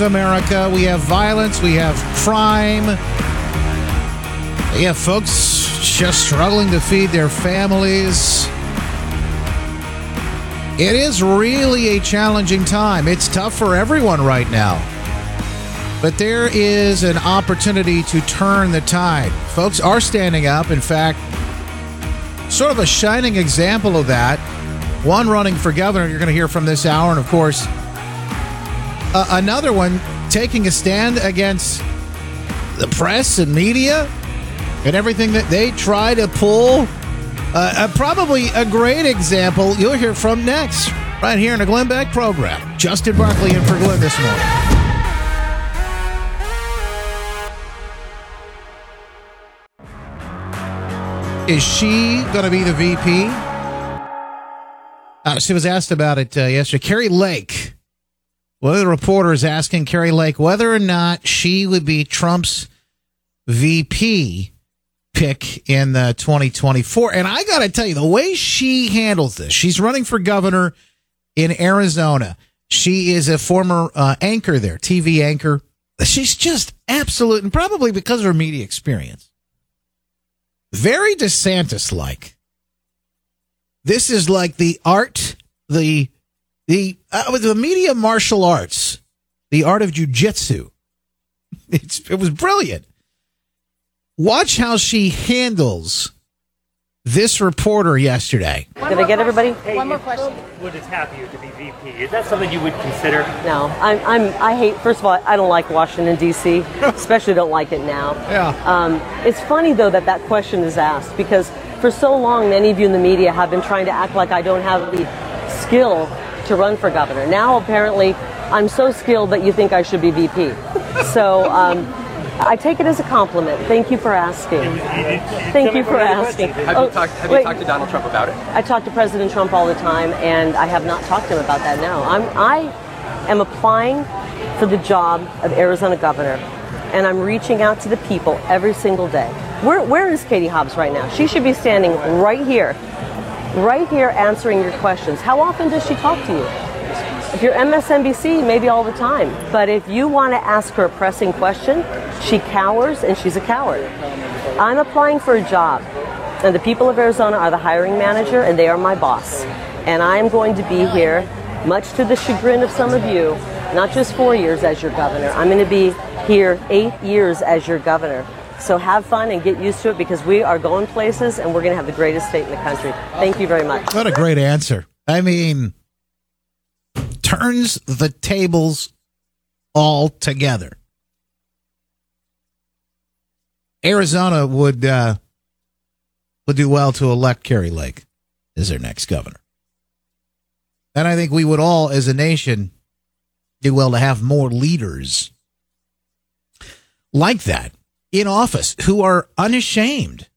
America, we have violence, we have crime. We have folks just struggling to feed their families. It is really a challenging time. It's tough for everyone right now. But there is an opportunity to turn the tide. Folks are standing up. In fact, sort of a shining example of that. One running for governor, you're going to hear from this hour. And of course, uh, another one taking a stand against the press and media and everything that they try to pull. Uh, uh, probably a great example you'll hear from next, right here in the Glenn Beck program. Justin Barclay in for Glenn this morning. Is she going to be the VP? Uh, she was asked about it uh, yesterday. Kari Lake, one of the reporters asking Kari Lake whether or not she would be Trump's VP pick in the 2024. And I got to tell you, the way she handles this, she's running for governor in Arizona. She is a former uh, anchor there, TV anchor. She's just absolute, and probably because of her media experience, very DeSantis like. This is like the art, the the uh, the media martial arts, the art of jujitsu. It's it was brilliant. Watch how she handles this reporter yesterday. Did I get everybody? One more question. Would it tap you to be VP? Is that something you would consider? No, I'm, I'm. I hate. First of all, I don't like Washington D.C. Especially don't like it now. Yeah. Um, it's funny though that that question is asked because for so long, many of you in the media have been trying to act like I don't have the skill to run for governor. Now apparently, I'm so skilled that you think I should be VP. So. Um, I take it as a compliment. Thank you for asking. Thank you for asking. Have, Oh, you, talked, have wait. you talked to Donald Trump about it? I talk to President Trump all the time, and I have not talked to him about that now. I'm, I am applying for the job of Arizona governor, and I'm reaching out to the people every single day. Where, where is Katie Hobbs right now? She should be standing right here, right here answering your questions. How often does she talk to you? If you're MSNBC, maybe all the time. But if you want to ask her a pressing question, she cowers and she's a coward. I'm applying for a job, and the people of Arizona are the hiring manager, and they are my boss. And I am going to be here, much to the chagrin of some of you, not just four years as your governor. I'm going to be here eight years as your governor. So have fun and get used to it because we are going places and we're going to have the greatest state in the country. Thank you very much. What a great answer. I mean, turns the tables all together. Arizona would uh, would do well to elect Kari Lake as their next governor. And I think we would all, as a nation, do well to have more leaders like that in office who are unashamed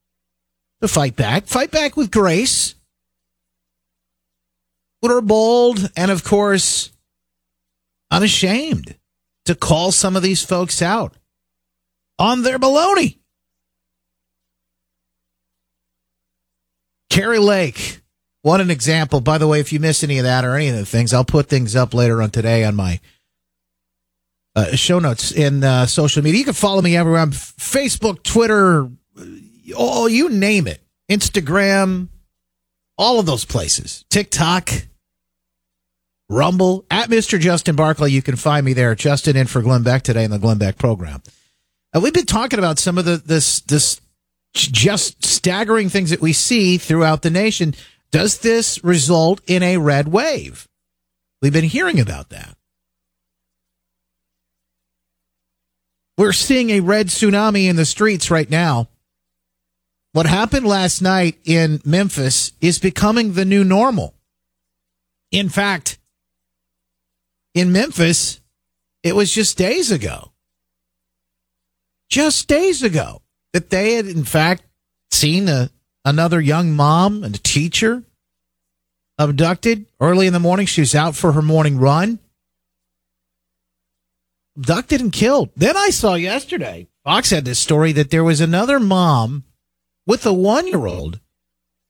to fight back, fight back with grace, who are bold, and of course, unashamed to call some of these folks out on their baloney. Kari Lake, what an example. By the way, if you miss any of that or any of the things, I'll put things up later on today on my uh, show notes in uh, social media. You can follow me everywhere. I'm Facebook, Twitter, oh, you name it. Instagram, all of those places. TikTok, Rumble, at Mr. Justin Barclay. You can find me there. Justin in for Glenn Beck today in the Glenn Beck program. Uh, we've been talking about some of the this this just staggering things that we see throughout the nation. Does this result in a red wave? We've been hearing about that. We're seeing a red tsunami in the streets right now. What happened last night in Memphis is becoming the new normal. In fact, in Memphis, it was just days ago, just days ago, that they had, in fact, seen a, another young mom and a teacher abducted early in the morning. She was out for her morning run. Abducted and killed. Then I saw yesterday, Fox had this story that there was another mom with a one year old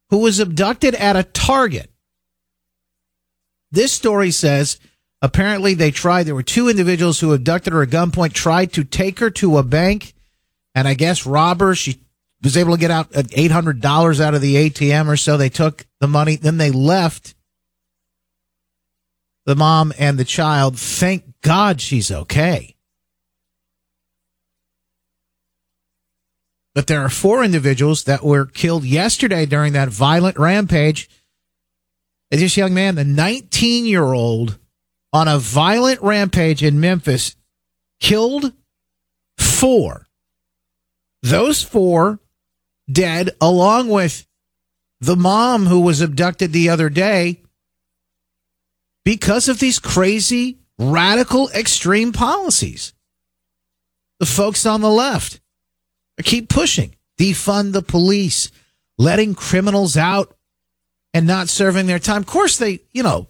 who was abducted at a Target. This story says apparently they tried, there were two individuals who abducted her at gunpoint, tried to take her to a bank, and I guess rob her. She was able to get out $800 out of the ATM or so. They took the money, then they left the mom and the child. Thank God she's okay. But there are four individuals that were killed yesterday during that violent rampage. This young man, the 19 year old, on a violent rampage in Memphis, killed four. Those four dead, along with the mom who was abducted the other day because of these crazy, radical, extreme policies. The folks on the left keep pushing, defund the police, letting criminals out and not serving their time. Of course, they, you know,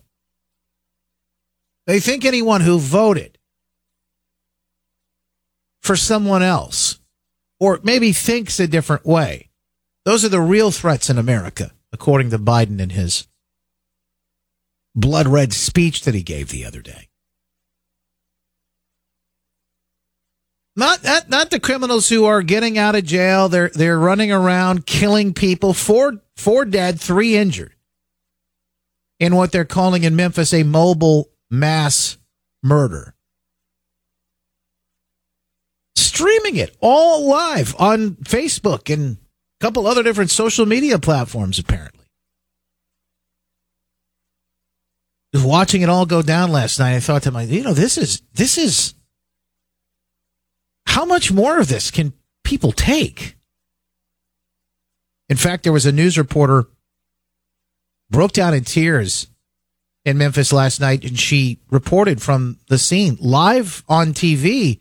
they think anyone who voted for someone else or maybe thinks a different way, those are the real threats in America, according to Biden and his blood red speech that he gave the other day. Not, not not the criminals who are getting out of jail. They're they're running around killing people. Four four dead, three injured. In what they're calling in Memphis a mobile mass murder. Streaming it all live on Facebook and a couple other different social media platforms, apparently. Watching it all go down last night, I thought to myself, you know, this is this is how much more of this can people take? In fact, there was a news reporter broke down in tears in Memphis last night and she reported from the scene live on TV.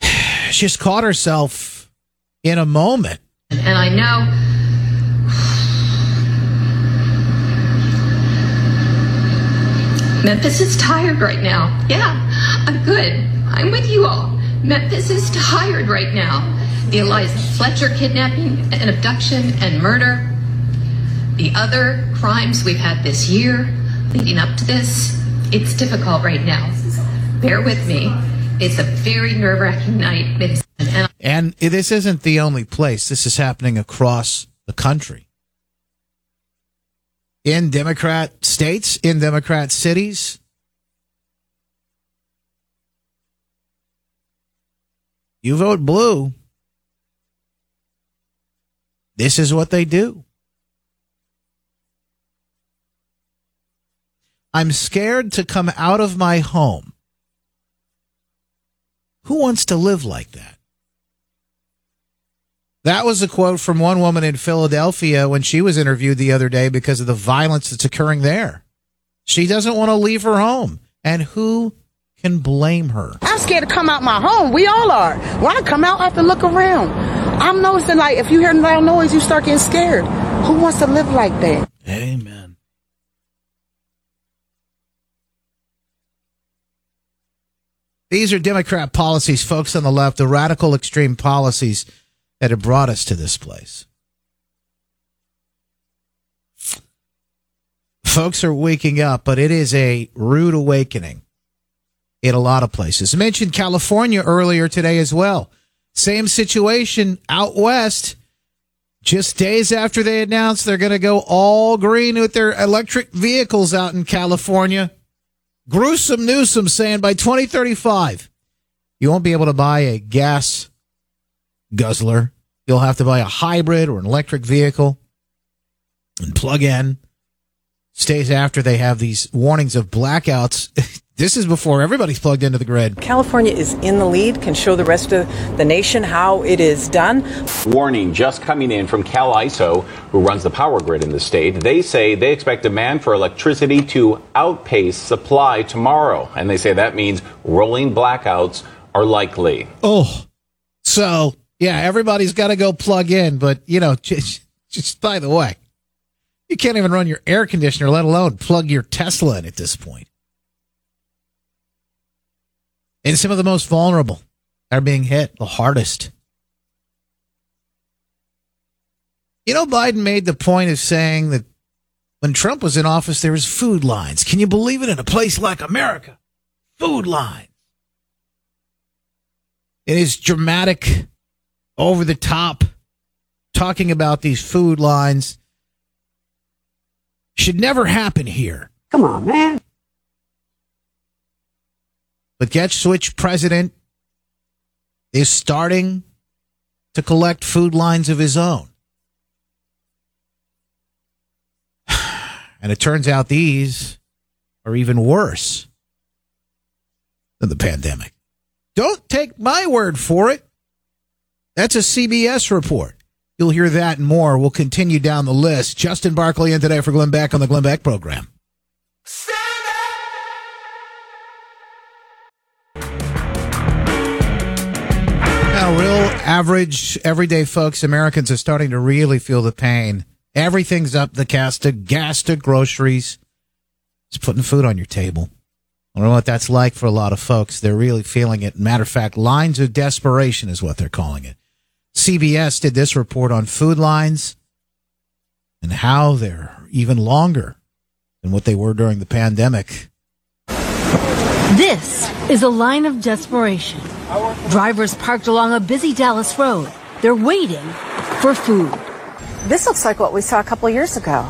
She just caught herself in a moment. And I know Memphis is tired right now. Yeah, I'm good. I'm with you all. Memphis is tired right now. The Eliza Fletcher kidnapping and abduction and murder. The other crimes we've had this year leading up to this. It's difficult right now. Bear with me. It's a very nerve wracking night. And, and this isn't the only place. This is happening across the country. In Democrat states, in Democrat cities, You vote blue. This is what they do. I'm scared to come out of my home. Who wants to live like that? That was a quote from one woman in Philadelphia when she was interviewed the other day because of the violence that's occurring there. She doesn't want to leave her home. And who can blame her. I'm scared to come out my home. We all are. When I come out, I have to look around. I'm noticing like if you hear loud noise, you start getting scared. Who wants to live like that? Amen. These are Democrat policies, folks on the left, the radical extreme policies that have brought us to this place. Folks are waking up, but it is a rude awakening in a lot of places. I mentioned California earlier today as well. Same situation out west. Just days after they announced they're going to go all green with their electric vehicles out in California. Gruesome Newsom saying by 2035, you won't be able to buy a gas guzzler. You'll have to buy a hybrid or an electric vehicle and plug in. Stays after they have these warnings of blackouts. This is before everybody's plugged into the grid. California is in the lead, can show the rest of the nation how it is done. Warning just coming in from CAISO, who runs the power grid in the state. They say they expect demand for electricity to outpace supply tomorrow. And they say that means rolling blackouts are likely. Oh, so yeah, everybody's got to go plug in. But, you know, just, just by the way, you can't even run your air conditioner, let alone plug your Tesla in at this point. And some of the most vulnerable are being hit the hardest. You know, Biden made the point of saying that when Trump was in office, there was food lines. Can you believe it in a place like America? Food lines. It is dramatic, over the top, talking about these food lines. Should never happen here. Come on, man. But Get Switch president is starting to collect food lines of his own. And it turns out these are even worse than the pandemic. Don't take my word for it. That's a CBS report. You'll hear that and more. We'll continue down the list. Justin Barclay in today for Glenn Beck on the Glenn Beck program. Real average, everyday folks, Americans are starting to really feel the pain. Everything's up the cast to gas to groceries. It's putting food on your table. I don't know what that's like for a lot of folks. They're really feeling it. Matter of fact, lines of desperation is what they're calling it. CBS did this report on food lines and how they're even longer than what they were during the pandemic. This is a line of desperation. Drivers parked along a busy Dallas road. They're waiting for food. This looks like what we saw a couple years ago.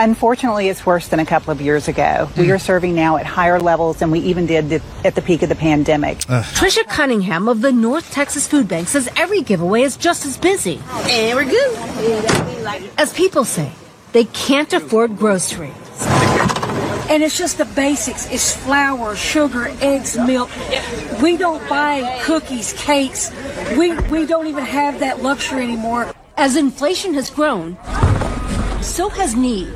Unfortunately, it's worse than a couple of years ago. Hmm. We are serving now at higher levels than we even did at the peak of the pandemic. Trisha Cunningham of the North Texas Food Bank says every giveaway is just as busy. And we're good. As people say, they can't afford groceries. And it's just the basics. It's flour, sugar, eggs, milk. We don't buy cookies, cakes. We, we don't even have that luxury anymore. As inflation has grown, so has need.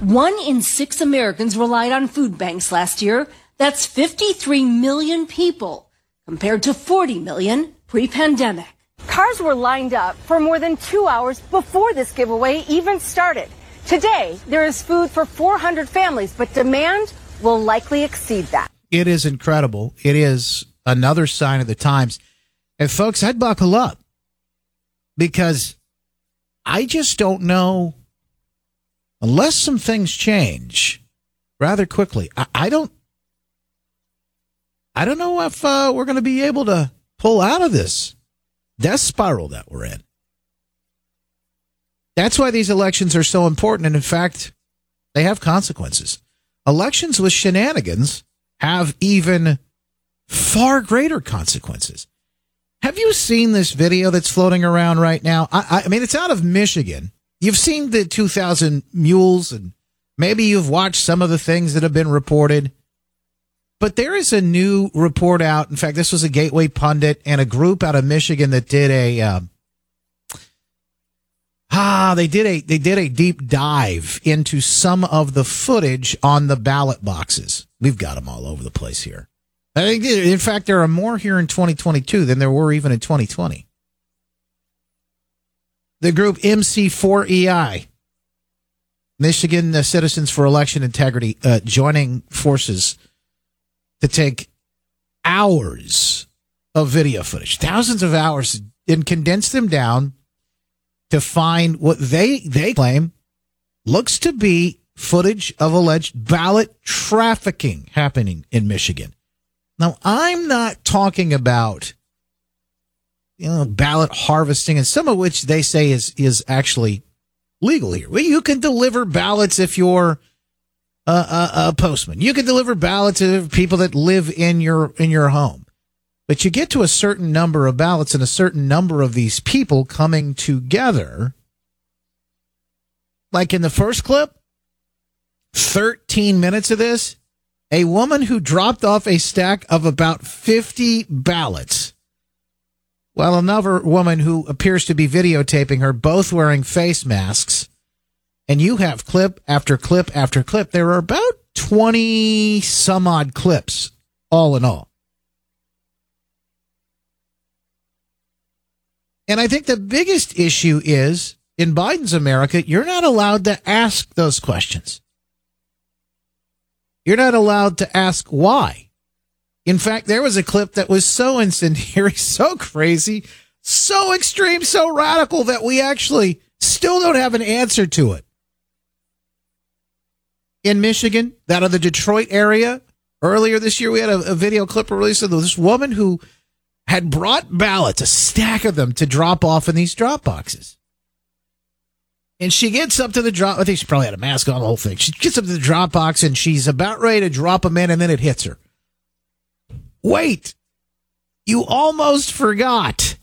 One in six Americans relied on food banks last year. That's 53 million people compared to 40 million pre-pandemic. Cars were lined up for more than two hours before this giveaway even started. Today, there is food for 400 families, but demand will likely exceed that. It is incredible. It is another sign of the times. And folks, I'd buckle up because I just don't know unless some things change rather quickly. I, I don't. I don't know if uh, we're going to be able to pull out of this death spiral that we're in. That's why these elections are so important. And in fact, they have consequences. Elections with shenanigans have even far greater consequences. Have you seen this video that's floating around right now? I, I mean, it's out of Michigan. You've seen the 2000 mules, and maybe you've watched some of the things that have been reported. But there is a new report out. In fact, this was a Gateway Pundit and a group out of Michigan that did a um, ah they did a they did a deep dive into some of the footage on the ballot boxes. We've got them all over the place here. I think, in fact, there are more here in 2022 than there were even in 2020. The group MC4EI, Michigan uh, Citizens for Election Integrity, uh, joining forces to take hours of video footage, thousands of hours, and condense them down to find what they they claim looks to be footage of alleged ballot trafficking happening in Michigan. Now, I'm not talking about you know ballot harvesting, and some of which they say is is actually legal here. Well, you can deliver ballots if you're a, a, a postman. You can deliver ballots to people that live in your in your home. But you get to a certain number of ballots and a certain number of these people coming together. Like in the first clip, 13 minutes of this, a woman who dropped off a stack of about 50 ballots, while another woman who appears to be videotaping her, both wearing face masks. And you have clip after clip after clip. There are about 20 some odd clips, all in all. And I think the biggest issue is in Biden's America, you're not allowed to ask those questions. You're not allowed to ask why. In fact, there was a clip that was so incendiary, so crazy, so extreme, so radical that we actually still don't have an answer to it. In Michigan, that of the Detroit area, earlier this year, we had a, a video clip released of this woman who had brought ballots, a stack of them, to drop off in these drop boxes. And she gets up to the drop. I think she probably had a mask on the whole thing. She gets up to the drop box and she's about ready to drop them in, and then it hits her. Wait, you almost forgot.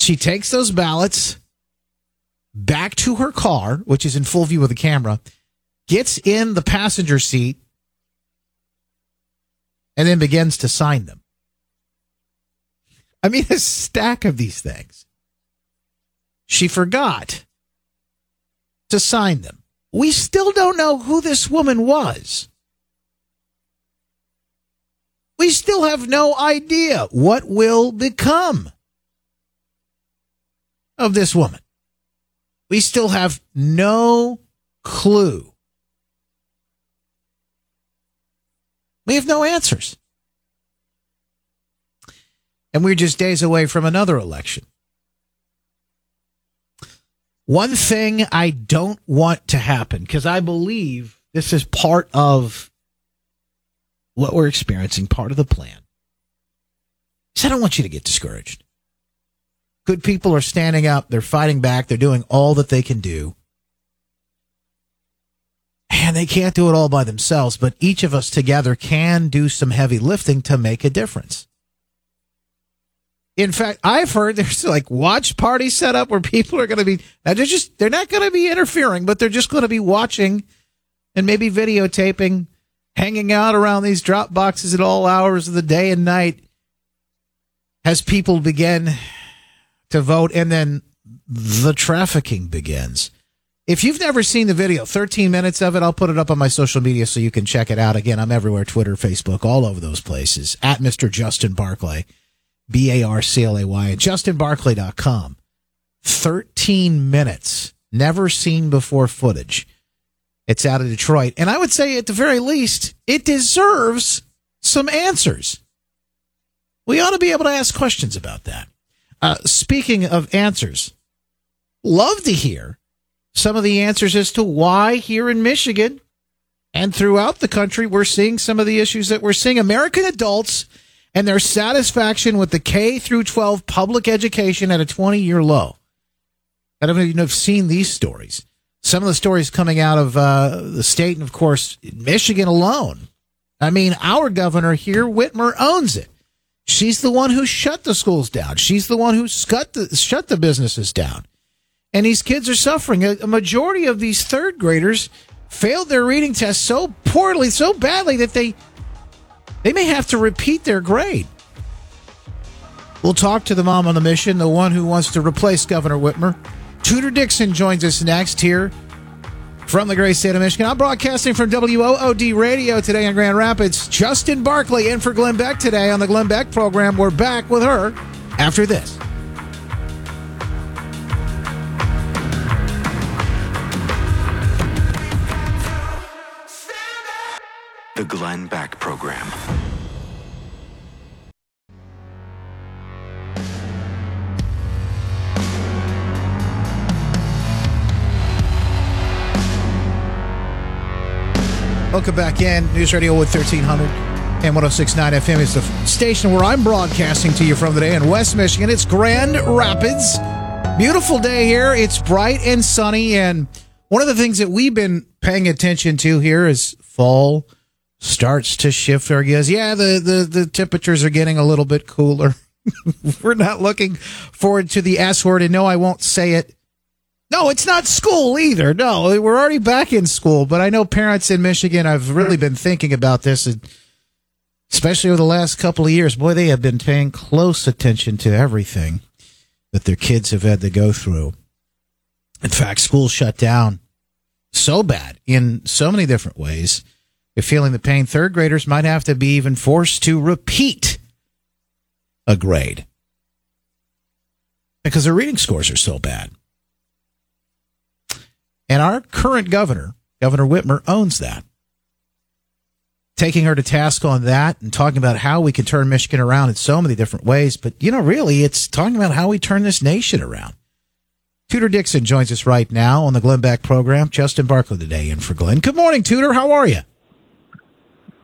She takes those ballots back to her car, which is in full view of the camera, gets in the passenger seat, and then begins to sign them. I mean, a stack of these things. She forgot to sign them. We still don't know who this woman was. We still have no idea what will become of this woman. We still have no clue. We have no answers. And we're just days away from another election. One thing I don't want to happen, because I believe this is part of what we're experiencing, part of the plan, is I don't want you to get discouraged. Good people are standing up, they're fighting back, they're doing all that they can do. And they can't do it all by themselves, but each of us together can do some heavy lifting to make a difference. In fact, I've heard there's like watch parties set up where people are going to be, they're just, they're not going to be interfering, but they're just going to be watching and maybe videotaping, hanging out around these drop boxes at all hours of the day and night as people begin to vote and then the trafficking begins. If you've never seen the video, 13 minutes of it, I'll put it up on my social media so you can check it out. Again, I'm everywhere Twitter, Facebook, all over those places at Mr. Justin Barclay. B A R C L A Y, and justinbarclay.com. 13 minutes, never seen before footage. It's out of Detroit. And I would say, at the very least, it deserves some answers. We ought to be able to ask questions about that. Uh, speaking of answers, love to hear some of the answers as to why here in Michigan and throughout the country we're seeing some of the issues that we're seeing. American adults and their satisfaction with the K through 12 public education at a 20 year low. I don't even have seen these stories. Some of the stories coming out of uh, the state and, of course, Michigan alone. I mean, our governor here, Whitmer, owns it. She's the one who shut the schools down. She's the one who shut the, shut the businesses down. And these kids are suffering. A, a majority of these third graders failed their reading test so poorly, so badly that they they may have to repeat their grade. We'll talk to the mom on the mission, the one who wants to replace Governor Whitmer. Tudor Dixon joins us next here from the great state of Michigan. I'm broadcasting from WOOD Radio today in Grand Rapids. Justin Barclay in for Glenn Beck today on the Glenn Beck program. We're back with her after this. The Glenn Beck Program. Welcome back in. News Radio with 1300 and 1069 FM is the station where I'm broadcasting to you from today in West Michigan. It's Grand Rapids. Beautiful day here. It's bright and sunny. And one of the things that we've been paying attention to here is fall starts to shift our gears. Yeah, the, the, the temperatures are getting a little bit cooler. We're not looking forward to the S word. And no, I won't say it. No, it's not school either. No, we're already back in school. But I know parents in Michigan have really been thinking about this, and especially over the last couple of years. Boy, they have been paying close attention to everything that their kids have had to go through. In fact, school shut down so bad in so many different ways if feeling the pain, third graders might have to be even forced to repeat a grade because their reading scores are so bad. And our current governor, Governor Whitmer, owns that. taking her to task on that and talking about how we can turn Michigan around in so many different ways. But, you know, really, it's talking about how we turn this nation around. Tudor Dixon joins us right now on the Glenn Beck program. Justin Barclay today in for Glenn. Good morning, Tudor. How are you?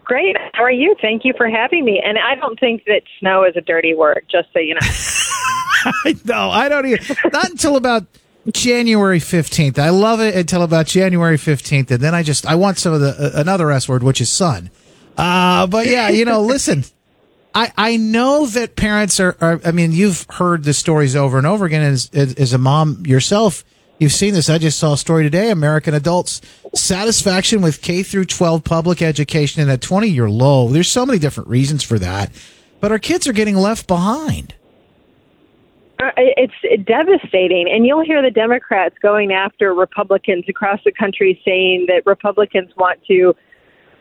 Great. How are you? Thank you for having me. And I don't think that snow is a dirty word, just so you know. no, I don't even. Not until about January 15th. I love it until about January 15th. And then I just, I want some of the, uh, another S word, which is sun. Uh, but yeah, you know, listen, I, I know that parents are, are, I mean, you've heard the stories over and over again as, as, as a mom yourself. You've seen this. I just saw a story today. American adults satisfaction with K through 12 public education in a 20 year low. There's so many different reasons for that, but our kids are getting left behind. It's devastating. And you'll hear the Democrats going after Republicans across the country saying that Republicans want to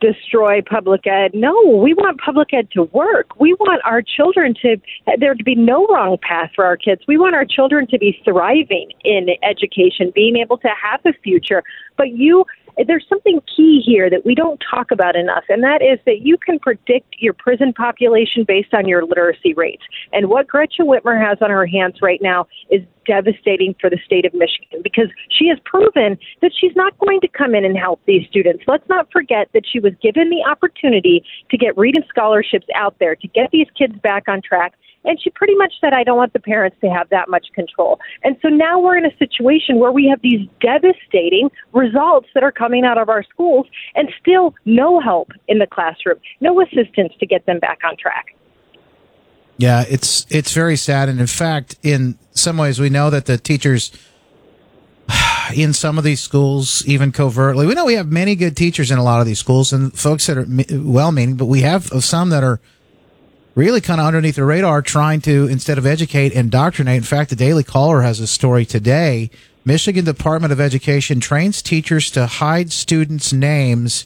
destroy public ed. No, we want public ed to work. We want our children to, there to be no wrong path for our kids. We want our children to be thriving in education, being able to have a future. But you, there's something key here that we don't talk about enough, and that is that you can predict your prison population based on your literacy rates. And what Gretchen Whitmer has on her hands right now is devastating for the state of Michigan because she has proven that she's not going to come in and help these students. Let's not forget that she was given the opportunity to get reading scholarships out there, to get these kids back on track. And she pretty much said, I don't want the parents to have that much control. And so now we're in a situation where we have these devastating results that are coming out of our schools and still no help in the classroom, no assistance to get them back on track. Yeah, it's it's very sad, and in fact, in some ways, we know that the teachers in some of these schools, even covertly, we know we have many good teachers in a lot of these schools, and folks that are well-meaning, but we have some that are really kind of underneath the radar, trying to instead of educate, indoctrinate. In fact, the Daily Caller has a story today. Michigan Department of Education trains teachers to hide students' names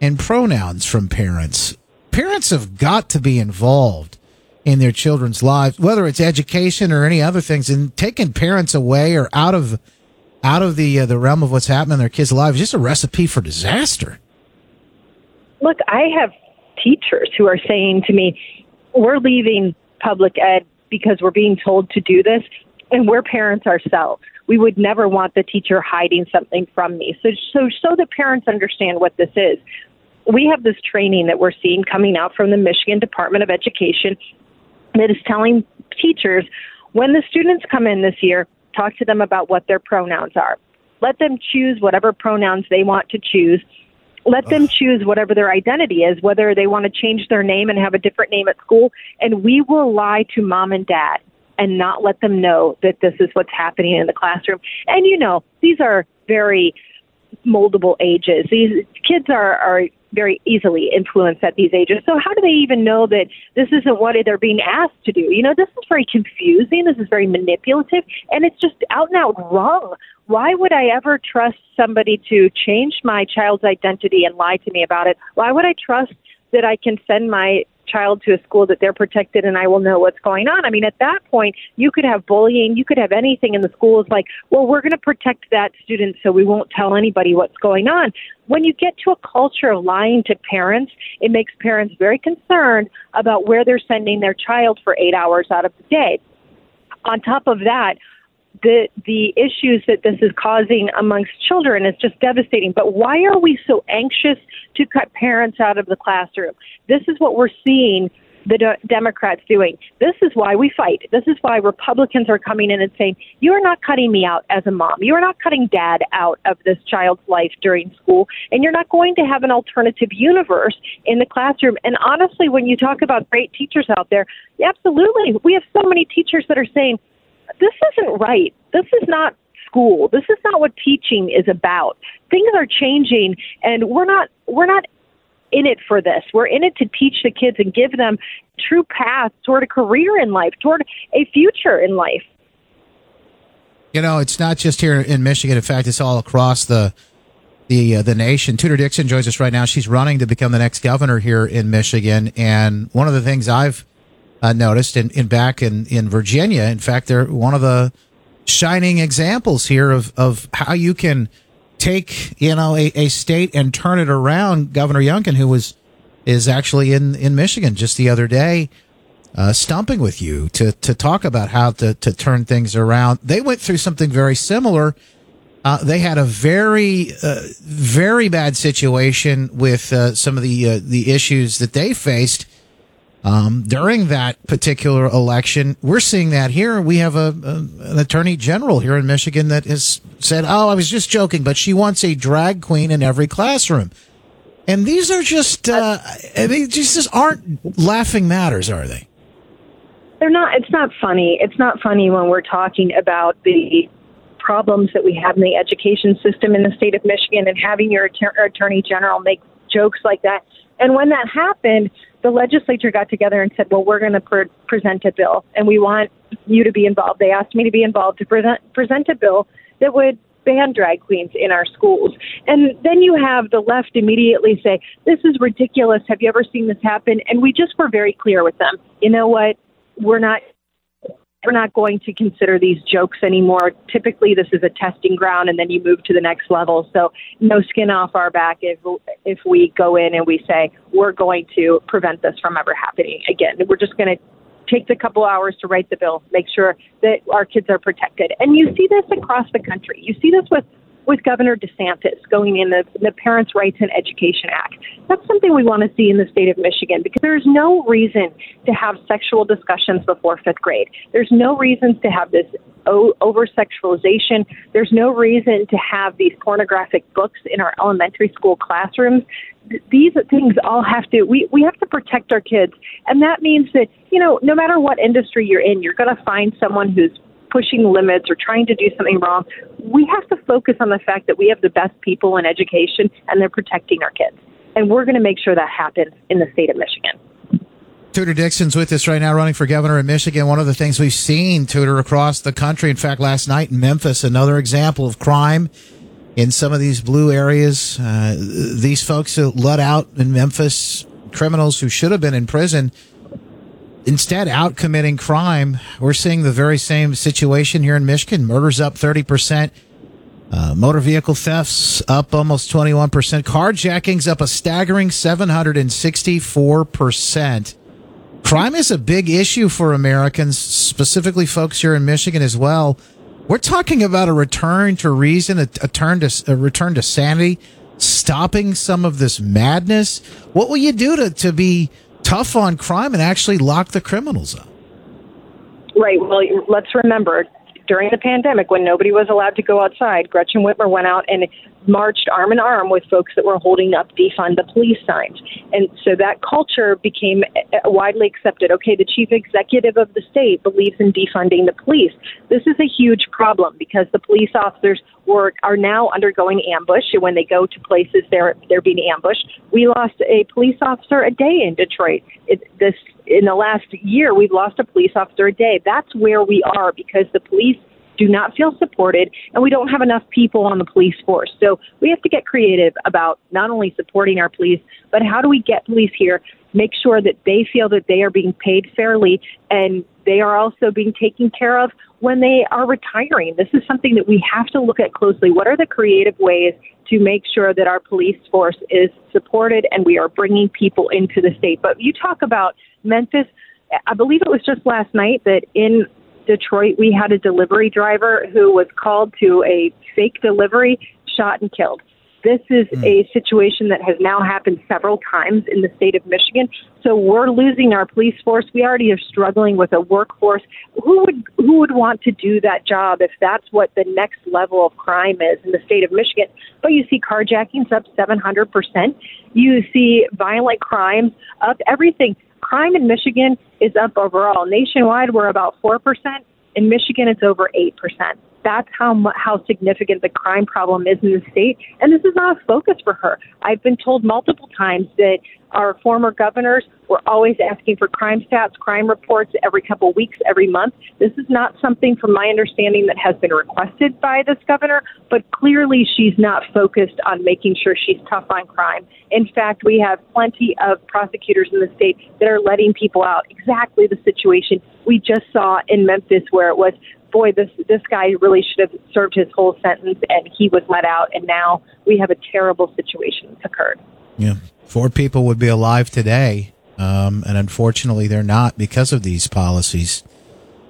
and pronouns from parents. Parents have got to be involved in their children's lives, whether it's education or any other things, and taking parents away or out of out of the uh, the realm of what's happening in their kids' lives is just a recipe for disaster. Look, I have teachers who are saying to me, "We're leaving public ed because we're being told to do this, and we're parents ourselves. We would never want the teacher hiding something from me." So, so, so the parents understand what this is. We have this training that we're seeing coming out from the Michigan Department of Education that is telling teachers when the students come in this year, talk to them about what their pronouns are. Let them choose whatever pronouns they want to choose. Let them choose whatever their identity is, whether they want to change their name and have a different name at school. And we will lie to mom and dad and not let them know that this is what's happening in the classroom. And you know, these are very moldable ages. These kids are, are very easily influenced at these ages. So how do they even know that this isn't what they're being asked to do? You know, this is very confusing. This is very manipulative, and it's just out and out wrong. Why would I ever trust somebody to change my child's identity and lie to me about it? Why would I trust that I can send my child to a school that they're protected and I will know what's going on. I mean, at that point, you could have bullying, you could have anything in the schools like, well, we're going to protect that student so we won't tell anybody what's going on. When you get to a culture of lying to parents, it makes parents very concerned about where they're sending their child for eight hours out of the day. On top of that, the the issues that this is causing amongst children is just devastating. But why are we so anxious to cut parents out of the classroom? This is what we're seeing the de- Democrats doing. This is why we fight. This is why Republicans are coming in and saying, You are not cutting me out as a mom. You are not cutting dad out of this child's life during school. And you're not going to have an alternative universe in the classroom. And honestly, when you talk about great teachers out there, absolutely. We have so many teachers that are saying, this isn't right. This is not school. This is not what teaching is about. Things are changing and we're not we're not in it for this. We're in it to teach the kids and give them true path toward a career in life, toward a future in life. You know, it's not just here in Michigan. In fact, it's all across the the uh, the nation. Tudor Dixon joins us right now. She's running to become the next governor here in Michigan, and one of the things I've uh, noticed in, in back in, in Virginia. In fact, they're one of the shining examples here of, of how you can take, you know, a, a state and turn it around. Governor Youngkin, who was is actually in, in Michigan just the other day, uh, stumping with you to, to talk about how to, to turn things around. They went through something very similar. Uh, they had a very, uh, very bad situation with uh, some of the uh, the issues that they faced um, during that particular election. We're seeing that here. We have a, a, an attorney general here in Michigan that has said, "Oh, I was just joking," but she wants a drag queen in every classroom. And these are just, uh, they just, just aren't laughing matters, are they? They're not. It's not funny. It's not funny when we're talking about the problems that we have in the education system in the state of Michigan and having your attorney general make jokes like that. And when that happened, the legislature got together and said, well, we're going to pre- present a bill and we want you to be involved. They asked me to be involved to present, present a bill that would ban drag queens in our schools. And then you have the left immediately say, this is ridiculous. Have you ever seen this happen? And we just were very clear with them. You know what? We're not we're not going to consider these jokes anymore. Typically, this is a testing ground, and then you move to the next level. So, no skin off our back if if we go in and we say we're going to prevent this from ever happening again. We're just going to take the couple hours to write the bill, make sure that our kids are protected. And you see this across the country. You see this with with Governor DeSantis going in the, the Parents' Rights and Education Act. That's something we want to see in the state of Michigan because there's no reason to have sexual discussions before fifth grade. There's no reasons to have this over sexualization. There's no reason to have these pornographic books in our elementary school classrooms. These things all have to, we, we have to protect our kids. And that means that, you know, no matter what industry you're in, you're going to find someone who's pushing limits or trying to do something wrong. We have to focus on the fact that we have the best people in education and they're protecting our kids. And we're going to make sure that happens in the state of Michigan. Tudor Dixon's with us right now, running for governor in Michigan. One of the things we've seen, Tudor, across the country, in fact, last night in Memphis, another example of crime in some of these blue areas. Uh, these folks that let out in Memphis, criminals who should have been in prison, instead out committing crime. We're seeing the very same situation here in Michigan. Murders up 30%. Uh, motor vehicle thefts up almost 21%. Carjackings up a staggering 764%. Crime is a big issue for Americans, specifically folks here in Michigan as well. We're talking about a return to reason, a, a turn to a return to sanity, stopping some of this madness. What will you do to, to be tough on crime and actually lock the criminals up. Right. Well, let's remember during the pandemic when nobody was allowed to go outside, Gretchen Whitmer went out and marched arm in arm with folks that were holding up defund the police signs. And so that culture became uh, widely accepted. Okay, the chief executive of the state believes in defunding the police. This is a huge problem because the police officers were are now undergoing ambush and when they go to places they're they're being ambushed. We lost a police officer a day in Detroit. It, this in the last year we've lost a police officer a day. That's where we are because the police do not feel supported, and we don't have enough people on the police force. So we have to get creative about not only supporting our police, but how do we get police here, make sure that they feel that they are being paid fairly and they are also being taken care of when they are retiring. This is something that we have to look at closely. What are the creative ways to make sure that our police force is supported and we are bringing people into the state? But you talk about Memphis. I believe it was just last night that in Detroit, we had a delivery driver who was called to a fake delivery, shot and killed. This is mm. a situation that has now happened several times in the state of Michigan. So we're losing our police force. We already are struggling with a workforce. Who would who would want to do that job if that's what the next level of crime is in the state of Michigan? But you see carjackings up 700%. You see violent crimes up everything crime in Michigan is up overall. Nationwide, we're about 4%. In Michigan, it's over 8%. That's how how significant the crime problem is in the state, and this is not a focus for her. I've been told multiple times that our former governors were always asking for crime stats, crime reports every couple weeks, every month. This is not something, from my understanding, that has been requested by this governor, but clearly she's not focused on making sure she's tough on crime. In fact, we have plenty of prosecutors in the state that are letting people out. Exactly the situation we just saw in Memphis, where it was boy, this this guy really should have served his whole sentence, and he was let out, and now we have a terrible situation that's occurred. Yeah, four people would be alive today, um, and unfortunately, they're not because of these policies.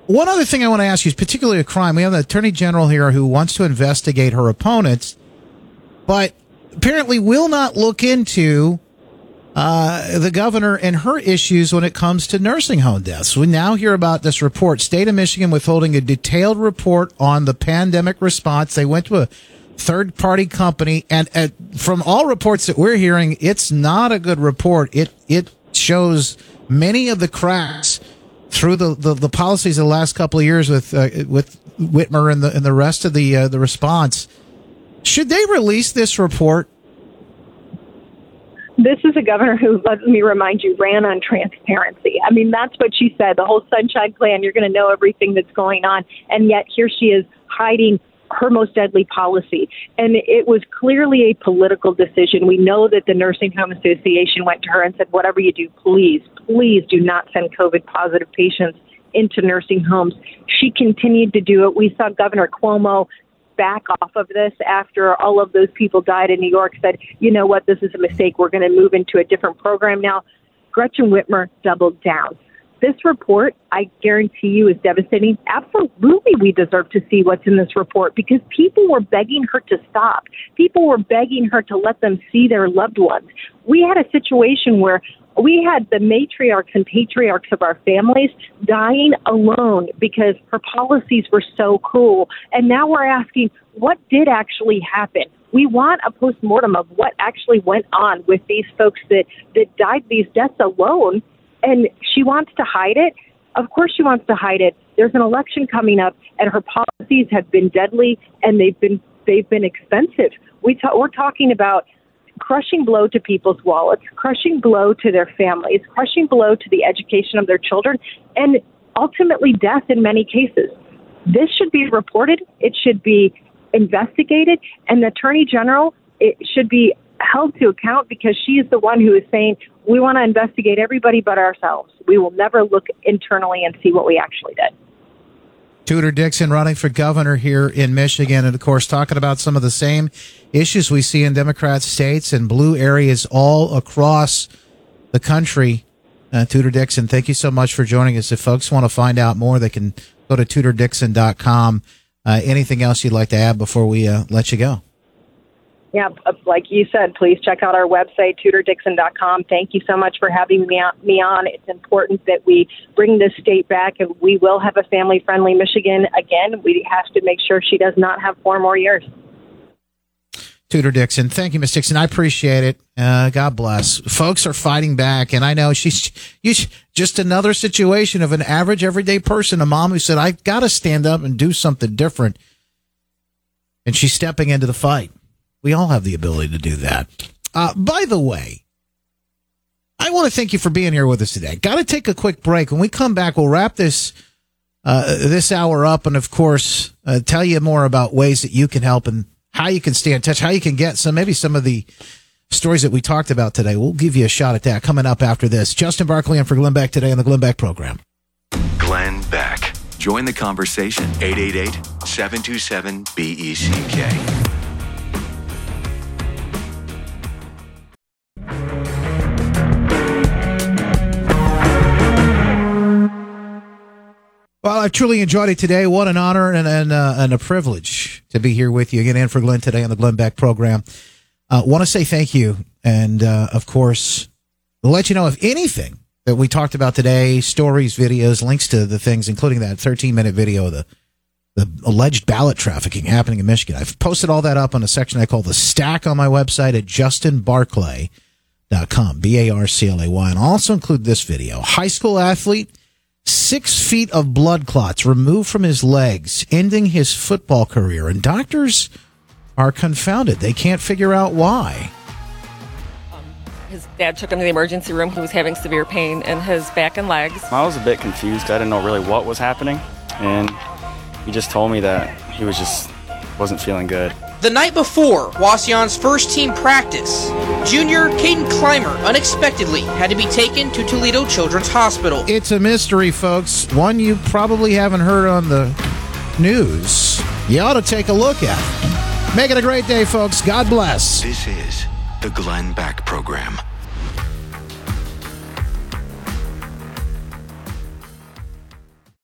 One other thing I want to ask you is particularly a crime. We have the attorney general here who wants to investigate her opponents, but apparently will not look into uh, the governor and her issues when it comes to nursing home deaths. We now hear about this report. State of Michigan withholding a detailed report on the pandemic response. They went to a third party company, and uh, from all reports that we're hearing, it's not a good report. It it shows many of the cracks through the, the, the policies of the last couple of years with uh, with Whitmer and the and the rest of the uh, the response. Should they release this report? This is a governor who, let me remind you, ran on transparency. I mean, that's what she said. The whole Sunshine Plan, you're going to know everything that's going on. And yet here she is hiding her most deadly policy. And it was clearly a political decision. We know that the Nursing Home Association went to her and said, whatever you do, please, please do not send COVID positive patients into nursing homes. She continued to do it. We saw Governor Cuomo back off of this after all of those people died in New York, said, you know what, this is a mistake. We're going to move into a different program now. Gretchen Whitmer doubled down. This report, I guarantee you, is devastating. Absolutely, we deserve to see what's in this report because people were begging her to stop. People were begging her to let them see their loved ones. We had a situation where we had the matriarchs and patriarchs of our families dying alone because her policies were so cruel. And now we're asking, what did actually happen? We want a postmortem of what actually went on with these folks that, that died these deaths alone. And she wants to hide it. Of course, she wants to hide it. There's an election coming up, and her policies have been deadly and they've been they've been expensive. We ta- we're talking about crushing blow to people's wallets, crushing blow to their families, crushing blow to the education of their children, and ultimately death in many cases. This should be reported, it should be investigated, and the Attorney General it should be held to account because she is the one who is saying we want to investigate everybody but ourselves. We will never look internally and see what we actually did. Tudor Dixon running for governor here in Michigan, and of course, talking about some of the same issues we see in Democrat states and blue areas all across the country. Uh, Tudor Dixon, thank you so much for joining us. If folks want to find out more, they can go to tudordixon.com. Uh, anything else you'd like to add before we uh, let you go? Yeah, uh, like you said, please check out our website, tudordixon.com. Thank you so much for having me on. It's important that we bring this state back, and we will have a family friendly Michigan again. We have to make sure she does not have four more years. Tudor Dixon. Thank you, Miss Dixon. I appreciate it. Uh, God bless. Folks are fighting back, and I know she's just another situation of an average, everyday person, a mom who said, I've got to stand up and do something different. And she's stepping into the fight. We all have the ability to do that. Uh, by the way, I want to thank you for being here with us today. Got to take a quick break. When we come back, we'll wrap this uh, this hour up, and of course, uh, tell you more about ways that you can help and how you can stay in touch, how you can get some maybe some of the stories that we talked about today. We'll give you a shot at that coming up after this. Justin Barclay and for Glenn Beck today on the Glenn Beck program. Glenn Beck. Join the conversation 888 727 BECK. Well, I've truly enjoyed it today. What an honor and, and, uh, and a privilege to be here with you again, and for Glenn today on the Glenn Beck program. Uh, want to say thank you, and uh, of course, we'll let you know if anything that we talked about today, stories, videos, links to the things, including that 13 minute video of the the alleged ballot trafficking happening in Michigan. I've posted all that up on a section I call the stack on my website at justinbarclay.com, B A R C L A Y. And also include this video. High school athlete six feet of blood clots removed from his legs, ending his football career. And doctors are confounded. They can't figure out why. His dad took him to the emergency room. He was having severe pain in his back and legs. I was a bit confused. I didn't know really what was happening. And he just told me that he was just wasn't feeling good. The night before Wauseon's first team practice, junior Caden Clymer unexpectedly had to be taken to Toledo Children's Hospital. It's a mystery, folks. One you probably haven't heard on the news. You ought to take a look at it. Make it a great day, folks. God bless. This is The Glenn Beck Program.